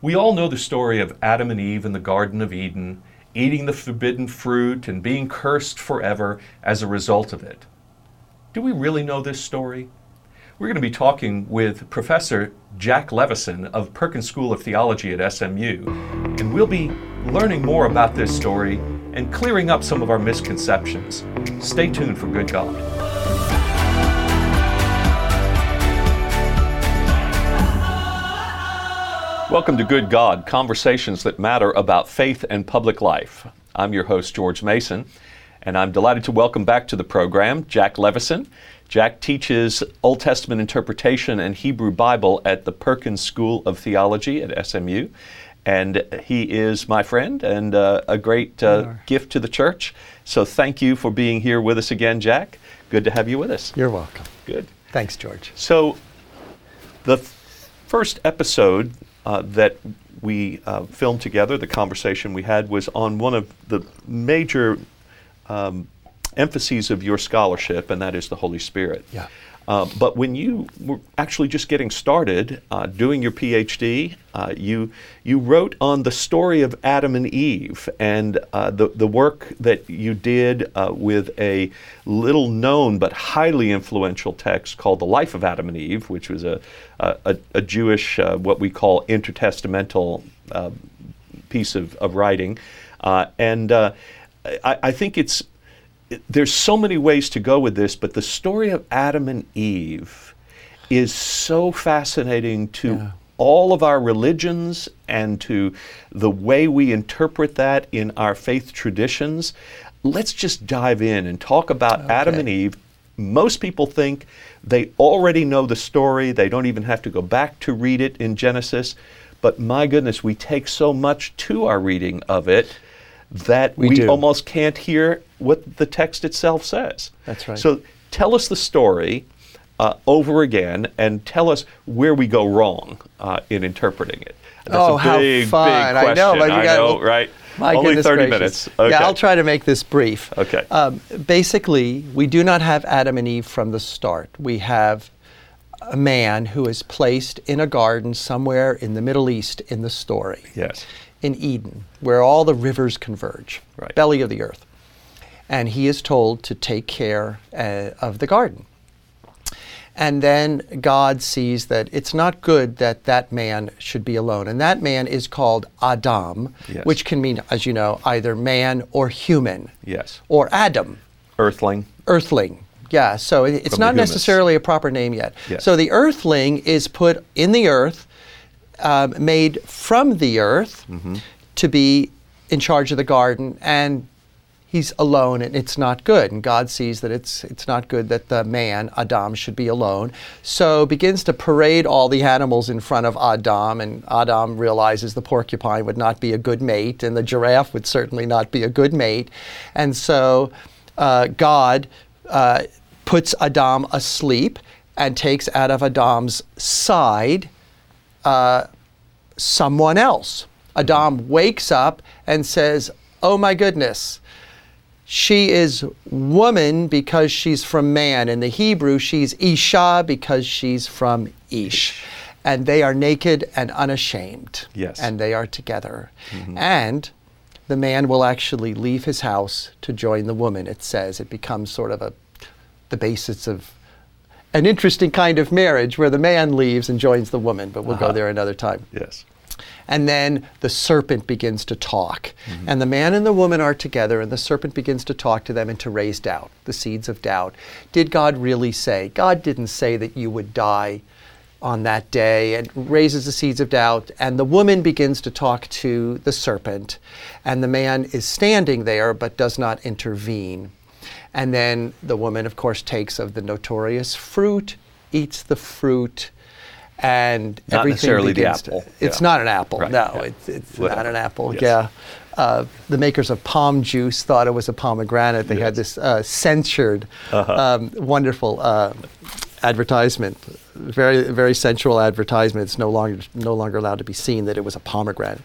We all know the story of Adam and Eve in the Garden of Eden, eating the forbidden fruit and being cursed forever as a result of it. Do we really know this story? We're going to be talking with Professor Jack Levison of Perkins School of Theology at SMU, and we'll be learning more about this story and clearing up some of our misconceptions. Stay tuned for Good God. Welcome to Good God, conversations that matter about faith and public life. I'm your host, George Mason, and I'm delighted to welcome back to the program Jack Levison. Jack teaches Old Testament interpretation and Hebrew Bible at the Perkins School of Theology at SMU. And he is my friend and uh, a great uh, gift to the church. So thank you for being here with us again, Jack. Good to have you with us. You're welcome. Good. Thanks, George. So, the first episode uh, that we uh, filmed together, the conversation we had, was on one of the major um, emphases of your scholarship, and that is the Holy Spirit. Yeah. Uh, but when you were actually just getting started uh, doing your PhD, uh, you you wrote on the story of Adam and Eve and uh, the the work that you did uh, with a little known but highly influential text called the Life of Adam and Eve, which was a a, a Jewish uh, what we call intertestamental piece of, of writing, and I, I think it's there's so many ways to go with this, but the story of Adam and Eve is so fascinating to yeah. all of our religions and to the way we interpret that in our faith traditions. Let's just dive in and talk about okay. Adam and Eve. Most people think they already know the story, they don't even have to go back to read it in Genesis. But my goodness, we take so much to our reading of it that we, we almost can't hear what the text itself says. That's right. So tell us the story uh, over again and tell us where we go wrong uh, in interpreting it. That's oh, a big, how fun. big question. I know, but you I got, know, right? My Only 30 gracious. minutes. Okay. Yeah, I'll try to make this brief. Okay. Um, basically, we do not have Adam and Eve from the start. We have a man who is placed in a garden somewhere in the Middle East in the story. Yes in Eden, where all the rivers converge, right. belly of the earth. And he is told to take care uh, of the garden. And then God sees that it's not good that that man should be alone. And that man is called Adam, yes. which can mean, as you know, either man or human. Yes. Or Adam. Earthling. Earthling. Yeah, so it's From not necessarily a proper name yet. Yes. So the earthling is put in the earth uh, made from the earth mm-hmm. to be in charge of the garden, and he's alone, and it's not good. And God sees that it's it's not good that the man Adam should be alone. So begins to parade all the animals in front of Adam, and Adam realizes the porcupine would not be a good mate, and the giraffe would certainly not be a good mate, and so uh, God. Uh, puts Adam asleep and takes out of Adam's side uh, someone else. Adam wakes up and says, Oh my goodness, she is woman because she's from man. In the Hebrew, she's Isha because she's from Ish. And they are naked and unashamed. Yes. And they are together. Mm-hmm. And the man will actually leave his house to join the woman, it says. It becomes sort of a the basis of an interesting kind of marriage where the man leaves and joins the woman, but we'll uh-huh. go there another time. Yes. And then the serpent begins to talk. Mm-hmm. And the man and the woman are together, and the serpent begins to talk to them and to raise doubt, the seeds of doubt. Did God really say? God didn't say that you would die on that day and raises the seeds of doubt. And the woman begins to talk to the serpent, and the man is standing there but does not intervene. And then the woman, of course, takes of the notorious fruit, eats the fruit, and not everything necessarily begins the apple. To, it's yeah. not an apple. Right. No, yeah. it's, it's not an apple. Yes. Yeah. Uh, the makers of POM Juice thought it was a pomegranate. They yes. had this uh, censured, uh-huh. um, wonderful uh, advertisement, very very sensual advertisement. It's no longer no longer allowed to be seen that it was a pomegranate,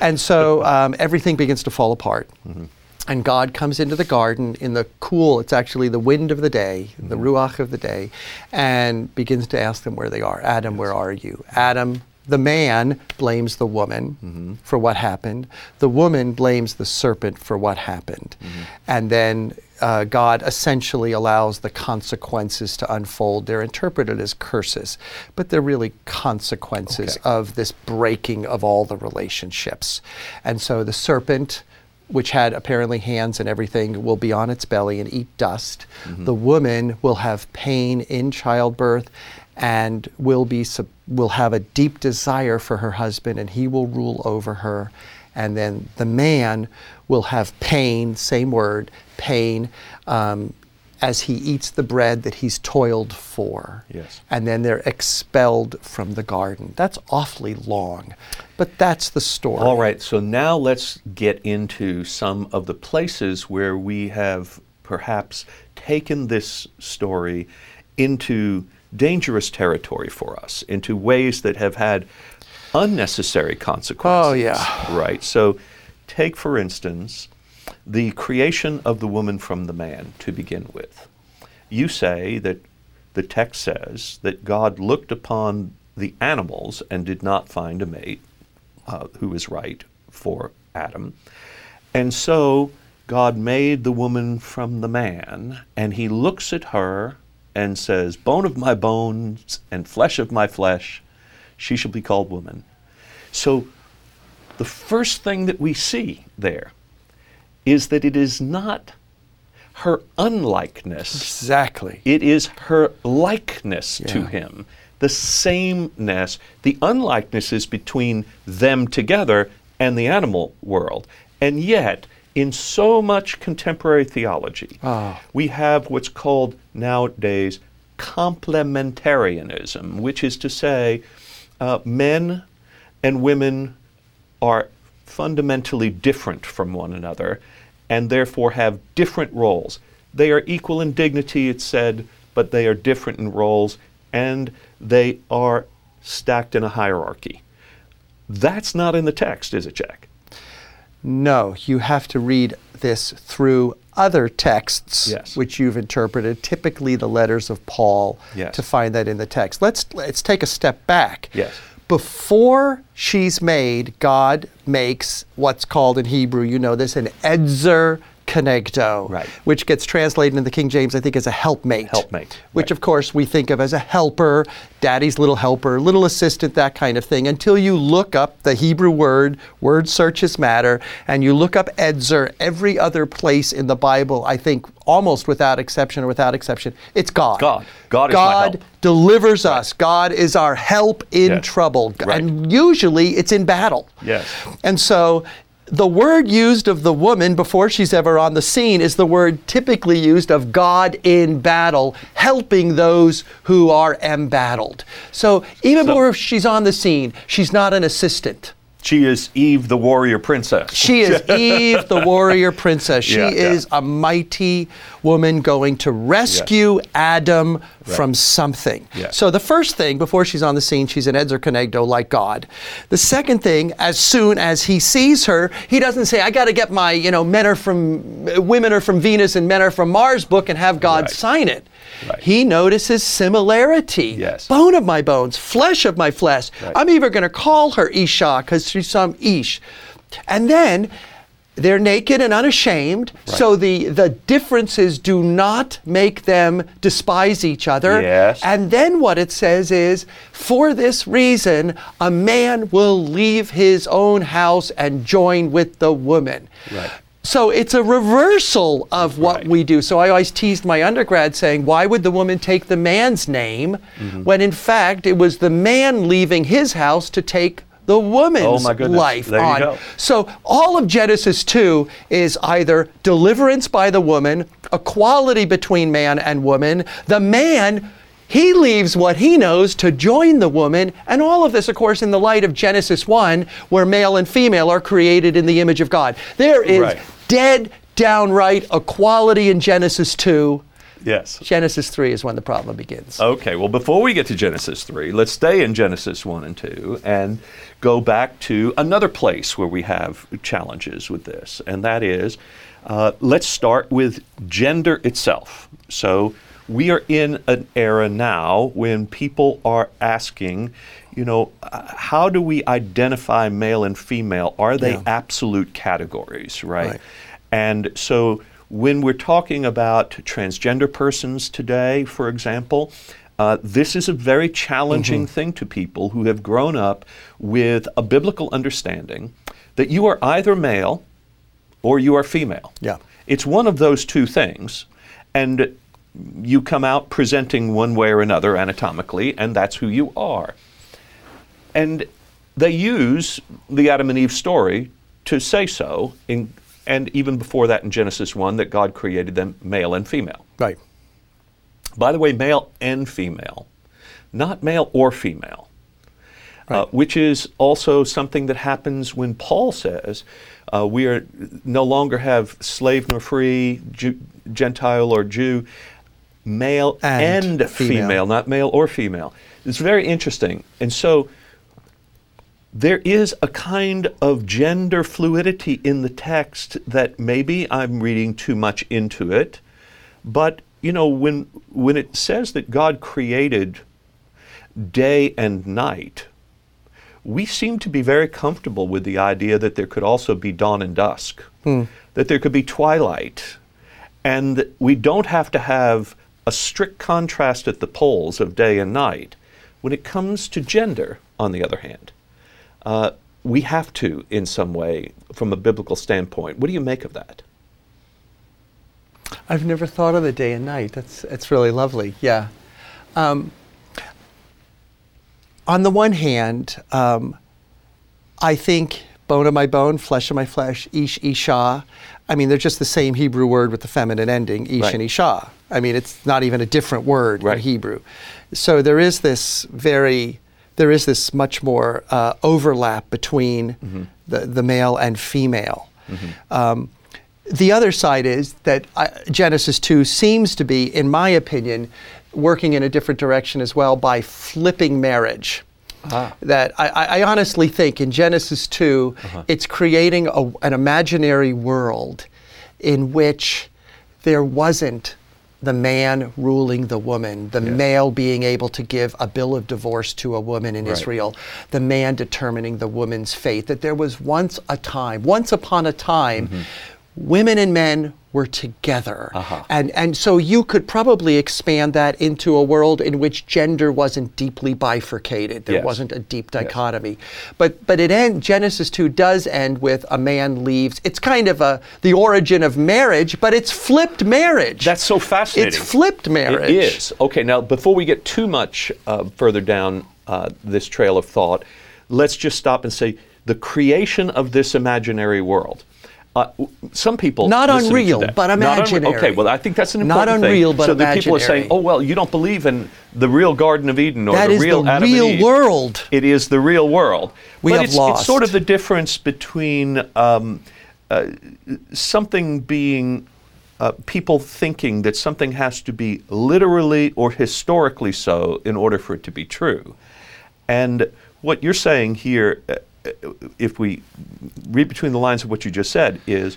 and so um, everything begins to fall apart. Mm-hmm. And God comes into the garden in the cool, it's actually the wind of the day, mm-hmm. the ruach of the day, and begins to ask them where they are. Adam, yes. where are you? Adam the man blames the woman for what happened. The woman blames the serpent for what happened. And then uh, God essentially allows the consequences to unfold. They're interpreted as curses, but they're really consequences Okay. of this breaking of all the relationships. And so the serpent, which had apparently hands and everything, will be on its belly and eat dust. The woman will have pain in childbirth and will be will have a deep desire for her husband and he will rule over her and then the man will have pain same word pain um, as he eats the bread that he's toiled for Yes. and then they're expelled from the garden that's awfully long but that's the story All right, so now let's get into some of the places where we have perhaps taken this story into dangerous territory for us, into ways that have had unnecessary consequences. Oh, yeah. Right. So take, for instance, the creation of the woman from the man to begin with. You say that the text says that God looked upon the animals and did not find a mate uh, was right for Adam. And so God made the woman from the man, and he looks at her and says, Bone of my bones and flesh of my flesh, she shall be called woman. So the first thing that we see there is that it is not her unlikeness exactly it is her likeness to him, the sameness. The unlikeness is between them together and the animal world. And yet, in so much contemporary theology, Ah. we have what's called nowadays complementarianism, which is to say, uh, men and women are fundamentally different from one another and therefore have different roles. They are equal in dignity, it's said, but they are different in roles and they are stacked in a hierarchy. That's not in the text, is it, Jack? No, you have to read this through other texts Yes. which you've interpreted, typically the letters of Paul, Yes. to find that in the text. Let's let's take a step back. Yes. Before she's made, God makes what's called in Hebrew, you know this, an ezer kenegdo, Right. which gets translated in the King James, I think, as a helpmate. Helpmate, Which, right. of course, we think of as a helper, daddy's little helper, little assistant, that kind of thing, until you look up the Hebrew word, word searches matter, and you look up Ezer every other place in the Bible, I think almost without exception or without exception, it's God. God. God God delivers us. God is our help in Yes. trouble. Right. And usually it's in battle. Yes. And so the word used of the woman before she's ever on the scene is the word typically used of God in battle, helping those who are embattled. So even So- before she's on the scene, she's not an assistant. She is Eve, the warrior princess. She is Eve, the warrior princess. She Yeah, yeah. is a mighty woman going to rescue Adam from something. So the first thing, before she's on the scene, she's an Ezer Kenegdo like God. The second thing, as soon as he sees her, he doesn't say, I got to get my, you know, men are from, women are from Venus and men are from Mars book and have God Right. sign it. Right. He notices similarity. Yes. Bone of my bones, flesh of my flesh. Right. I'm even going to call her Isha because she's some Ish. And then they're naked and unashamed, so the, the differences do not make them despise each other. Yes. And then what it says is, for this reason, a man will leave his own house and join with the woman. Right. So it's a reversal of what Right. we do. So I always teased my undergrad saying, why would the woman take the man's name Mm-hmm. when in fact it was the man leaving his house to take the woman's Oh, life There you on? go. So all of Genesis 2 is either deliverance by the woman, equality between man and woman, the man he leaves what he knows to join the woman, and all of this, of course, in the light of Genesis 1, where male and female are created in the image of God. There is Right. dead, downright equality in Genesis 2. Yes. Genesis 3 is when the problem begins. Okay, well, before we get to Genesis 3, let's stay in Genesis 1 and 2 and go back to another place where we have challenges with this, and that is uh, let's start with gender itself. So we are in an era now when people are asking, you know, uh, how do we identify male and female? Are they Yeah. absolute categories, right? Right. And so when we're talking about transgender persons today, for example, uh, this is a very challenging thing to people who have grown up with a biblical understanding that you are either male or you are female. Yeah. It's one of those two things. And you come out presenting one way or another anatomically, and that's who you are. And they use the Adam and Eve story to say so, in, and even before that in Genesis 1, that God created them male and female. Right. By the way, male and female, not male or female, uh, Right. which is also something that happens when Paul says uh, we are no longer have slave nor free, Jew, Gentile or Jew, male And and, female. female, not male or female. It's very interesting. And so there is a kind of gender fluidity in the text that maybe I'm reading too much into it. But you know, when when it says that God created day and night, we seem to be very comfortable with the idea that there could also be dawn and dusk, hmm. that there could be twilight, and we don't have to have a strict contrast at the poles of day and night. When it comes to gender, on the other hand, uh, we have to, in some way, from a biblical standpoint. What do you make of that? I've never thought of the day and night. That's that's really lovely. Yeah. Um, on the one hand, um, I think bone of my bone, flesh of my flesh, ish, isha. I mean, they're just the same Hebrew word with the feminine ending, ish Right. and isha. I mean, it's not even a different word Right. in Hebrew. So there is this very, there is this much more uh, overlap between the, the male and female. Um, the other side is that uh, Genesis 2 seems to be, in my opinion, working in a different direction as well by flipping marriage. Ah. That I, I honestly think in Genesis 2, it's creating a, an imaginary world in which there wasn't the man ruling the woman, the male being able to give a bill of divorce to a woman in Right. Israel, the man determining the woman's fate. That there was once a time, once upon a time, mm-hmm. women and men were together. Uh-huh. And, and so you could probably expand that into a world in which gender wasn't deeply bifurcated. There Yes. wasn't a deep dichotomy. But, but it end, Genesis 2 does end with a man leaves. It's kind of a, the origin of marriage, but it's flipped marriage. That's so fascinating. It's flipped marriage. It is. Okay, now before we get too much uh, further down uh, this trail of thought, let's just stop and say the creation of this imaginary world. Uh, some people Not unreal, but Not unre- imaginary. okay, well, I think that's an important Not unreal, thing. but so that people are saying, "Oh, well, you don't believe in the real Garden of Eden or That the real the Adam real and Eve." world. It is the real world. We but have it's, lost. it's sort of the difference between um, uh, something being uh, people thinking that something has to be literally or historically so in order for it to be true. And what you're saying here, uh, if we read between the lines of what you just said, is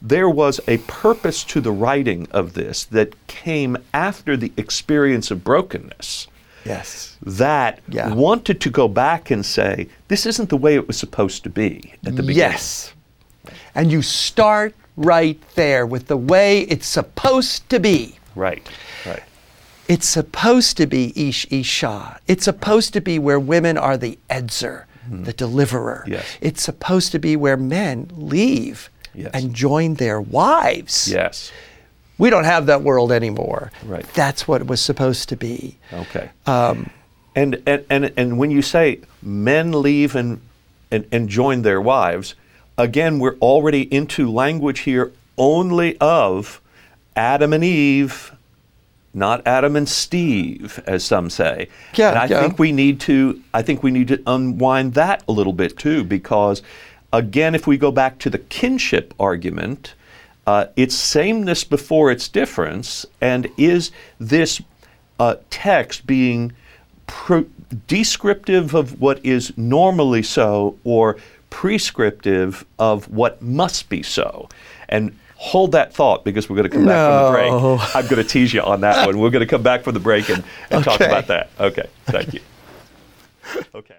there was a purpose to the writing of this that came after the experience of brokenness Yes. that Yeah. wanted to go back and say, this isn't the way it was supposed to be at the beginning. Yes. And you start right there with the way it's supposed to be. Right, right. It's supposed to be Ish Isha. It's supposed to be where women are the ezer, the deliverer. Yes. It's supposed to be where men leave Yes. and join their wives. Yes. We don't have that world anymore. Right. That's what it was supposed to be. Okay. Um, and, and, and, and when you say men leave and, and, and join their wives, again, we're already into language here only of Adam and Eve, not Adam and Steve, as some say. Yeah, and I yeah. think we need to I think we need to unwind that a little bit too, because again, if we go back to the kinship argument, uh, it's sameness before its difference, and is this uh, text being pro- descriptive of what is normally so or prescriptive of what must be so? And hold that thought because we're going to come back from the break. I'm going to tease you on that one. We're going to come back from the break and, and talk about that. Okay, thank you. Okay.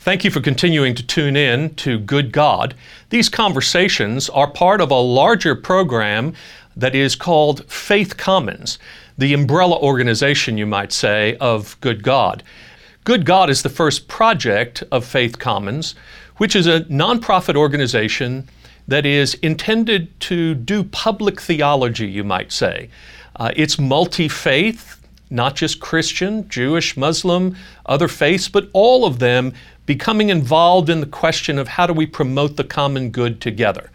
Thank you for continuing to tune in to Good God. These conversations are part of a larger program that is called Faith Commons, the umbrella organization, you might say, of Good God. Good God is the first project of Faith Commons, which is a nonprofit organization that is intended to do public theology, you might say. Uh, it's multi faith, not just Christian, Jewish, Muslim, other faiths, but all of them becoming involved in the question of how do we promote the common good together.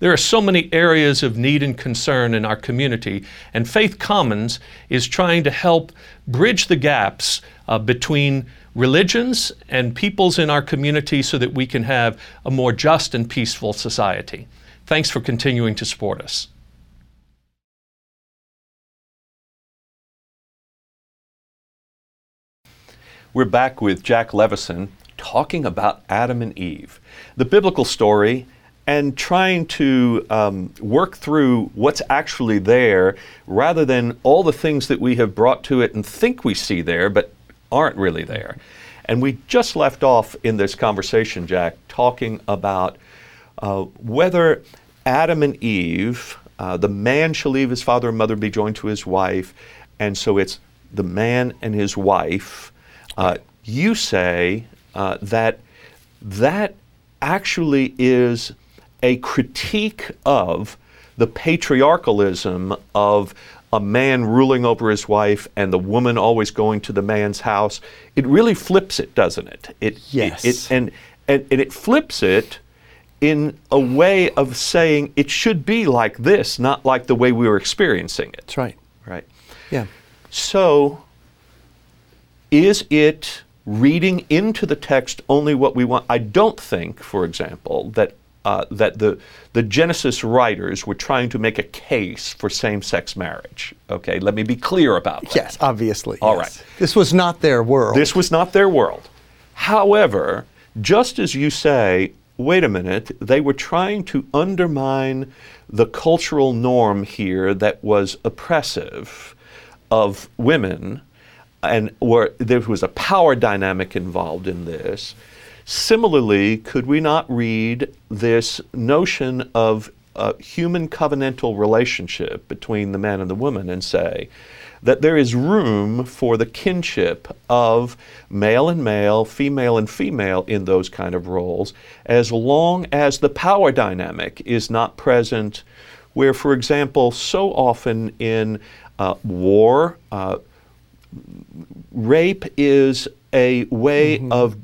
There are so many areas of need and concern in our community, and Faith Commons is trying to help bridge the gaps uh, between religions and peoples in our community so that we can have a more just and peaceful society. Thanks for continuing to support us. We're back with Jack Levison talking about Adam and Eve, the biblical story, and trying to um, work through what's actually there rather than all the things that we have brought to it and think we see there but aren't really there. And we just left off in this conversation, Jack, talking about uh, whether Adam and Eve, uh, the man shall leave his father and mother, be joined to his wife, and so it's the man and his wife. Uh, you say uh, that that actually is a critique of the patriarchalism of a man ruling over his wife and the woman always going to the man's house. It really flips it, doesn't it? It Yes. It, it, and, and and it flips it in a way of saying it should be like this, not like the way we were experiencing it. That's right. Right. Yeah. So, is it reading into the text only what we want? I don't think, for example, that uh, that the the Genesis writers were trying to make a case for same-sex marriage. Okay, let me be clear about that. Yes, obviously. All yes. right. This was not their world. This was not their world. However, just as you say, wait a minute, they were trying to undermine the cultural norm here that was oppressive of women, and where there was a power dynamic involved in this. Similarly, could we not read this notion of a human covenantal relationship between the man and the woman and say that there is room for the kinship of male and male, female and female in those kind of roles, as long as the power dynamic is not present, where, for example, so often in uh, war, uh, rape is a way of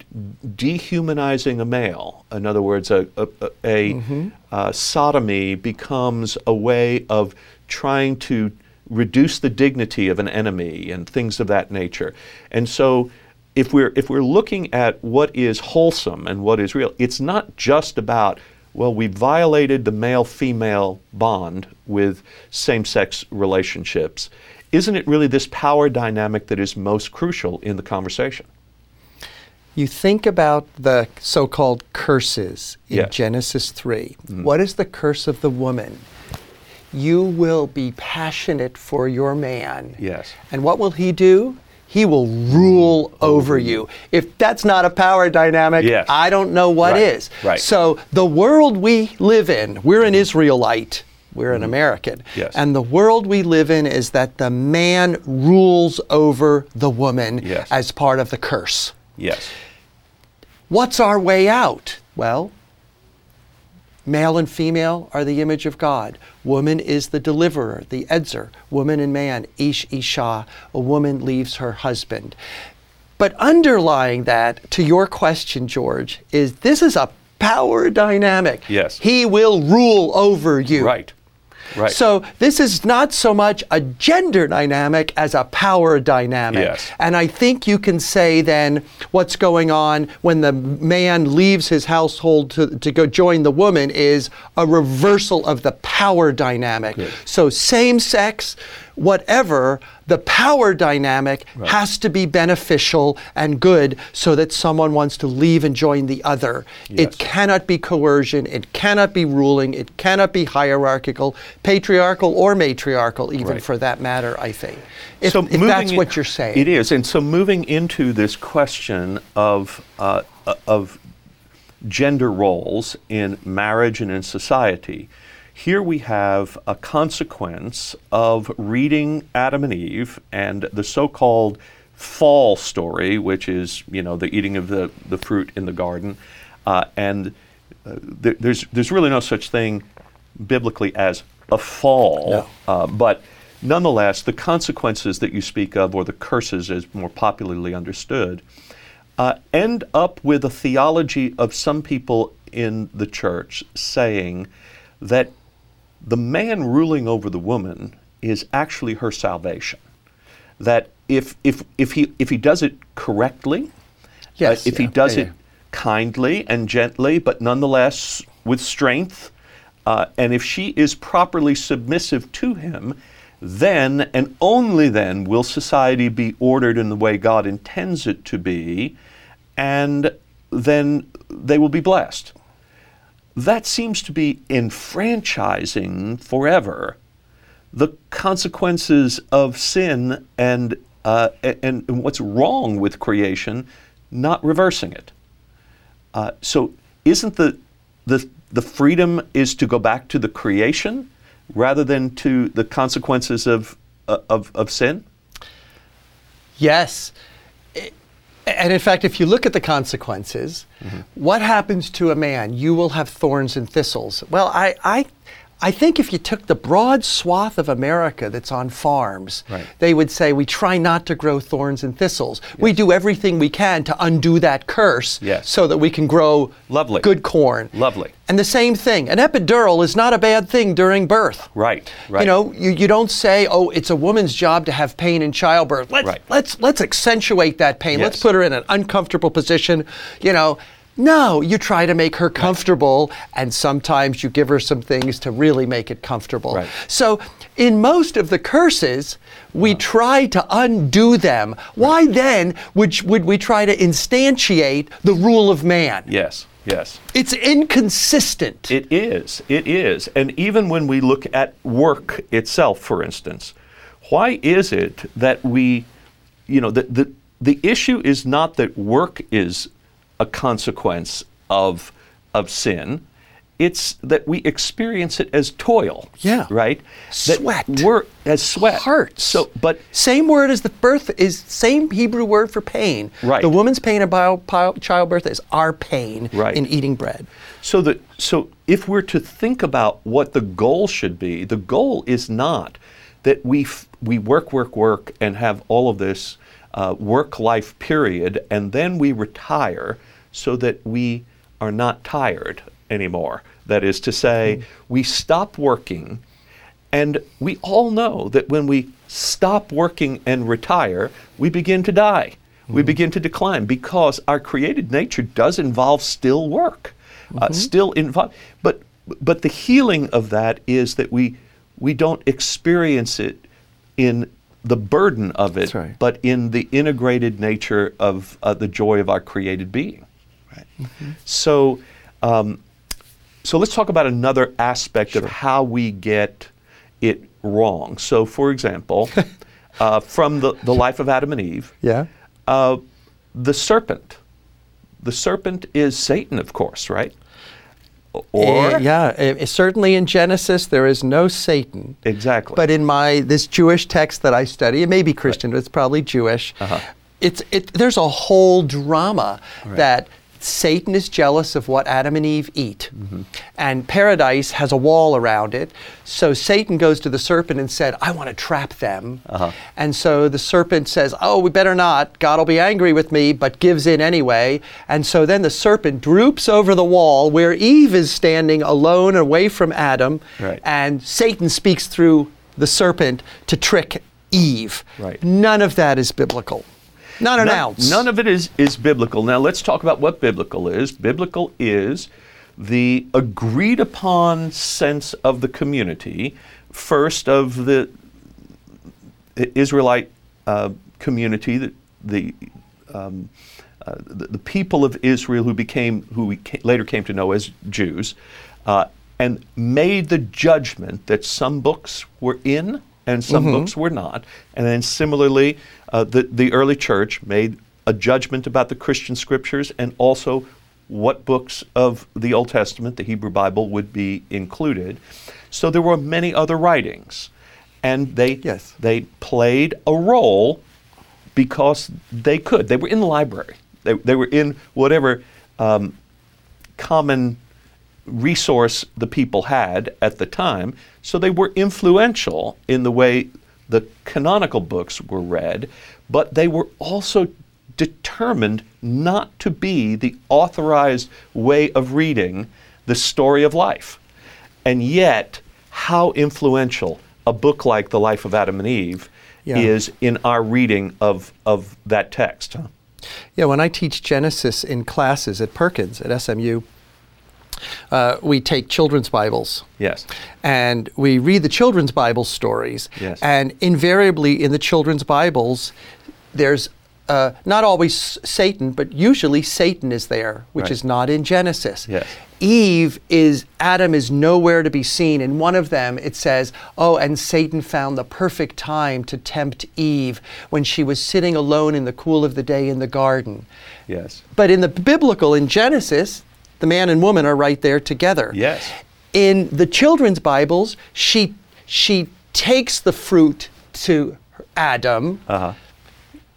dehumanizing a male. In other words, a, a, a, a, uh, sodomy becomes a way of trying to reduce the dignity of an enemy and things of that nature. And so, if we're if we're looking at what is wholesome and what is real, it's not just about well, we violated the male-female bond with same-sex relationships. Isn't it really this power dynamic that is most crucial in the conversation? You think about the so called curses in. Genesis 3. What is the curse of the woman? You will be passionate for your man. Yes. And what will he do? He will rule over you. If that's not a power dynamic, Yes. I don't know what Right, is. right. So the world we live in, we're an Israelite, we're an American. Mm-hmm. Yes. And the world we live in is that the man rules over the woman Yes. as part of the curse. Yes. What's our way out? Well, male and female are the image of God. Woman is the deliverer, the ezer. Woman and man, ish isha. A woman leaves her husband. But underlying that, to your question, George, is this is a power dynamic. Yes. He will rule over you. Right. Right. So this is not so much a gender dynamic as a power dynamic. Yes. And I think you can say then what's going on when the man leaves his household to, to go join the woman is a reversal of the power dynamic. So same sex whatever, the power dynamic has to be beneficial and good so that someone wants to leave and join the other. Yes. It cannot be coercion, it cannot be ruling, it cannot be hierarchical, patriarchal or matriarchal, even Right. for that matter, I think. If, so if that's in- what you're saying. It is, and so moving into this question of uh, of gender roles in marriage and in society, here we have a consequence of reading Adam and Eve and the so-called fall story, which is you know the eating of the, the fruit in the garden, uh, and uh, there, there's there's really no such thing biblically as a fall, No. uh, but nonetheless, the consequences that you speak of, or the curses as more popularly understood, uh, end up with a theology of some people in the church saying that the man ruling over the woman is actually her salvation. That if, if, if, he, if he does it correctly, Yes, uh, if he does yeah, it yeah. kindly and gently, but nonetheless with strength, uh, and if she is properly submissive to him, then and only then will society be ordered in the way God intends it to be, and then they will be blessed. That seems to be enfranchising forever the consequences of sin and, uh, and, and what's wrong with creation, not reversing it. Uh, so, isn't the, the the freedom is to go back to the creation rather than to the consequences of uh, of, of sin? Yes. I- And in fact, if you look at the consequences, mm-hmm. what happens to a man? You will have thorns and thistles. Well, I, I, I think if you took the broad swath of America that's on farms, Right. they would say we try not to grow thorns and thistles. We do everything we can to undo that curse Yes. so that we can grow Lovely. good corn. Lovely. And the same thing, an epidural is not a bad thing during birth. Right, right. You know, you, you don't say, oh, it's a woman's job to have pain in childbirth. Let's, Right. let's, let's accentuate that pain. Yes. Let's put her in an uncomfortable position. You know, no, you try to make her comfortable, and sometimes you give her some things to really make it comfortable. Right. So, in most of the curses, we uh-huh. try to undo them. Why then would, would we try to instantiate the rule of man? Yes, yes. It's inconsistent. It is. It is. And even when we look at work itself, for instance, why is it that we, you know, the, the, the issue is not that work is a consequence of, of sin. It's that we experience it as toil. Yeah. Right? That Sweat. Work as sweat. hurts. So, but same word as the birth is same Hebrew word for pain. Right. The woman's pain of childbirth is our pain Right. in eating bread. So that so if we're to think about what the goal should be, the goal is not that we f- we work work work and have all of this uh, work life period and then we retire so that we are not tired anymore. That is to say, we stop working and we all know that when we stop working and retire, we begin to die. We begin to decline because our created nature does involve still work, uh, still involve. But but the healing of that is that we we don't experience it in the burden of it, right. but in the integrated nature of uh, the joy of our created being. Right. So. Um, so let's talk about another aspect of how we get it wrong. So, for example, uh, from the, the life of Adam and Eve, Yeah. uh, the serpent. The serpent is Satan, of course, right? Or Uh, yeah, uh, certainly in Genesis there is no Satan. exactly. But in my this Jewish text that I study, it may be Christian, but it's probably Jewish. Uh-huh. It's it. There's a whole drama that Satan is jealous of what Adam and Eve eat, Mm-hmm. and paradise has a wall around it. So Satan goes to the serpent and said, "I want to trap them." Uh-huh. And so the serpent says, "Oh, we better not. God will be angry with me," but gives in anyway. And so then the serpent droops over the wall where Eve is standing alone away from Adam, Right. and Satan speaks through the serpent to trick Eve. Right. None of that is biblical. Not an none, ounce. none of it is, is biblical. Now, let's talk about what biblical is. Biblical is the agreed upon sense of the community, first of the Israelite uh, community, the the, um, uh, the the people of Israel who became who we ca- later came to know as Jews, uh, and made the judgment that some books were in and some books were not, and then similarly, uh, the the early church made a judgment about the Christian scriptures and also what books of the Old Testament, the Hebrew Bible, would be included. So there were many other writings, and they Yes. they played a role because they could. They were in the library. They, they were in whatever um, common resource the people had at the time. So they were influential in the way the canonical books were read, but they were also determined not to be the authorized way of reading the story of life. And yet, how influential a book like The Life of Adam and Eve Yeah. is in our reading of, of that text. huh? Yeah, when I teach Genesis in classes at Perkins at SMU, uh, we take children's Bibles. Yes. And we read the children's Bible stories. Yes. And invariably in the children's Bibles, there's uh, not always Satan, but usually Satan is there, which Right. is not in Genesis. Yes. Eve is, Adam is nowhere to be seen. In one of them, it says, Oh, and Satan found the perfect time to tempt Eve when she was sitting alone in the cool of the day in the garden. Yes. But in the biblical, in Genesis, the man and woman are right there together. Yes. In the children's Bibles, she she takes the fruit to Adam. Uh-huh.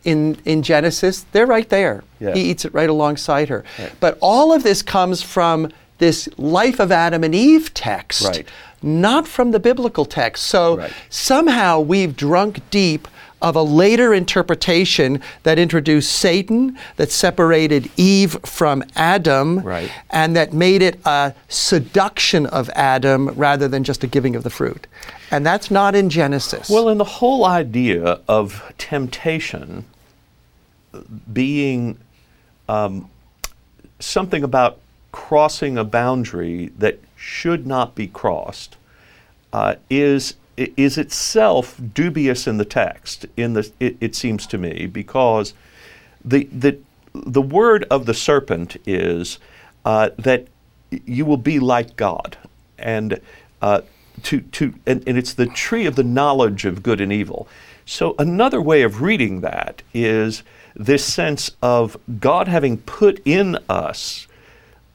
In in Genesis, they're right there. Yes. He eats it right alongside her. Right. But all of this comes from this life of Adam and Eve text, Right. not from the biblical text. So Right. somehow we've drunk deep of a later interpretation that introduced Satan, that separated Eve from Adam, Right. and that made it a seduction of Adam rather than just a giving of the fruit. And that's not in Genesis. Well, and the whole idea of temptation being um, something about crossing a boundary that should not be crossed uh, is is itself dubious in the text. In the it, it seems to me because the the the word of the serpent is uh, that you will be like God, and uh, to to and, and it's the tree of the knowledge of good and evil. So another way of reading that is this sense of God having put in us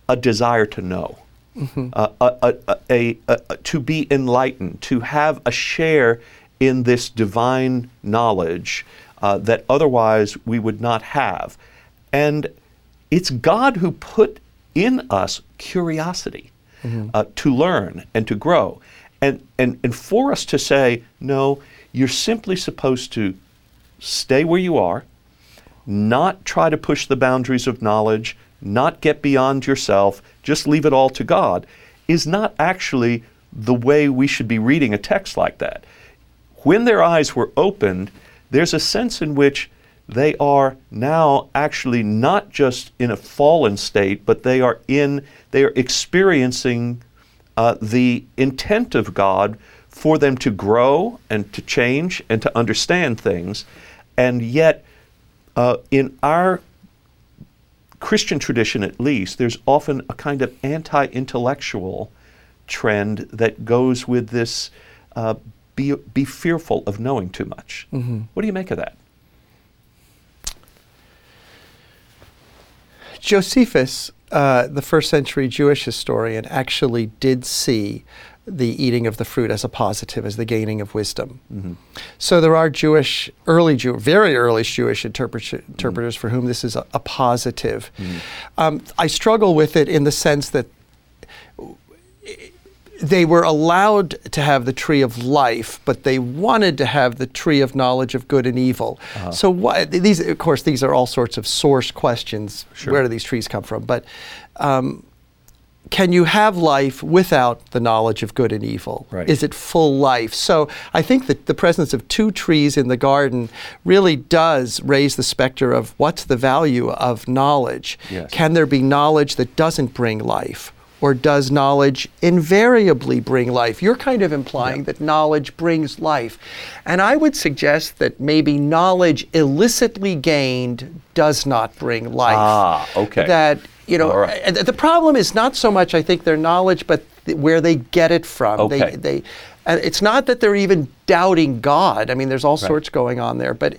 a desire to know, Mm-hmm. Uh, uh, uh, uh, a, a, a, a, a- to be enlightened, to have a share in this divine knowledge uh, that otherwise we would not have. And it's God who put in us curiosity mm-hmm. uh, to learn and to grow. And, and, and for us to say, no, you're simply supposed to stay where you are, not try to push the boundaries of knowledge, not get beyond yourself, just leave it all to God, is not actually the way we should be reading a text like that. When their eyes were opened, there's a sense in which they are now actually not just in a fallen state, but they are in they are experiencing uh, the intent of God for them to grow and to change and to understand things, and yet uh, in our Christian tradition, at least, there's often a kind of anti-intellectual trend that goes with this: uh, be be fearful of knowing too much. What do you make of that? Josephus, uh, the first century Jewish historian, actually did see the eating of the fruit as a positive, as the gaining of wisdom. So there are Jewish, early Jew, very early Jewish interpret- interpreters for whom this is a, a positive. Um, I struggle with it in the sense that they were allowed to have the tree of life, but they wanted to have the tree of knowledge of good and evil. So why, these, of course, these are all sorts of source questions. Sure. Where do these trees come from? But um, can you have life without the knowledge of good and evil? Right. Is it full life? So I think that the presence of two trees in the garden really does raise the specter of what's the value of knowledge. Yes. Can there be knowledge that doesn't bring life? or does knowledge invariably bring life? You're kind of implying that knowledge brings life. And I would suggest that maybe knowledge illicitly gained does not bring life. Ah, okay. That, you know, right. the problem is not so much, I think, their knowledge, but th- where they get it from. Okay. They, they, and it's not that they're even doubting God. I mean, there's all sorts going on there. But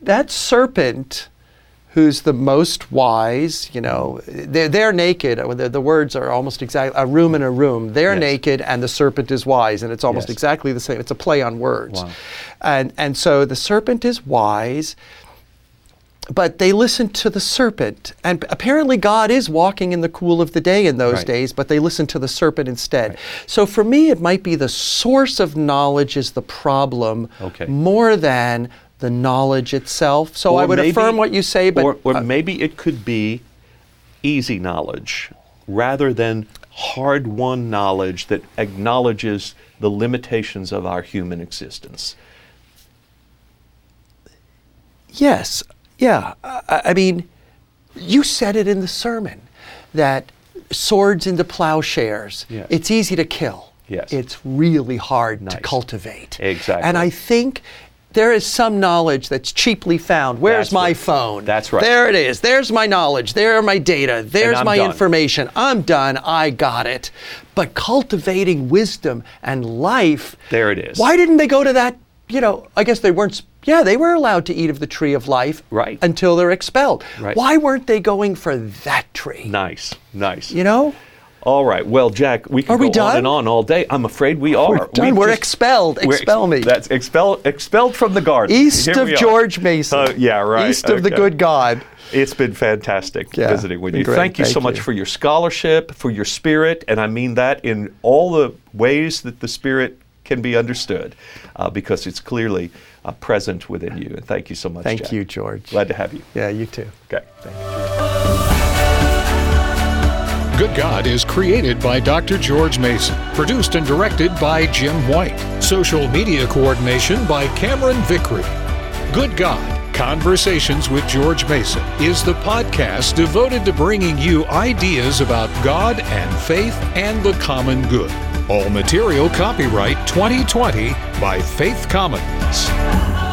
that serpent who's the most wise, you know, they're, they're naked. Uh, The, the words are almost exactly arum in arum. They're Yes. naked and the serpent is wise. And it's almost Yes. exactly the same. It's a play on words. Wow. And, and so the serpent is wise. But they listened to the serpent. And apparently, God is walking in the cool of the day in those Right. days, but they listened to the serpent instead. So for me, it might be the source of knowledge is the problem Okay. more than the knowledge itself. So I would maybe- affirm what you say, but or, or uh, maybe it could be easy knowledge rather than hard-won knowledge that acknowledges the limitations of our human existence. yes, yeah. I, I mean, you said it in the sermon that swords into plowshares. Yes. It's easy to kill. Yes. It's really hard to cultivate. Exactly. And I think there is some knowledge that's cheaply found. Where's That's my right. phone? That's right. There it is. There's my knowledge. There are my data. There's my done. information. I'm done. I got it. But cultivating wisdom and life. There it is. Why didn't they go to that? You know, I guess they weren't. Yeah, they were allowed to eat of the tree of life. Right. Until they're expelled. Right. Why weren't they going for that tree? Nice, nice. You know? All right. Well, Jack, we can Are we go on and on all day. I'm afraid we are. We're done. We're expelled. we're ex- Expel me. That's expelled. Expelled from the garden. East Here of. George Mason. Uh, yeah, right. East of the good God. It's been fantastic Yeah, visiting with you. great. Thank you so much you. for your scholarship, for your spirit, and I mean that in all the ways that the spirit can be understood, uh, because it's clearly uh, present within you. And thank you so much. Thank Jack. you, George. Glad to have you. Yeah, you too. Okay. Thank you. Good God is created by Dr. George Mason, produced and directed by Jim White, social media coordination by Cameron Vickery. Good God Conversations with George Mason is the podcast devoted to bringing you ideas about God and faith and the common good. All material copyright 2020 by Faith Commons.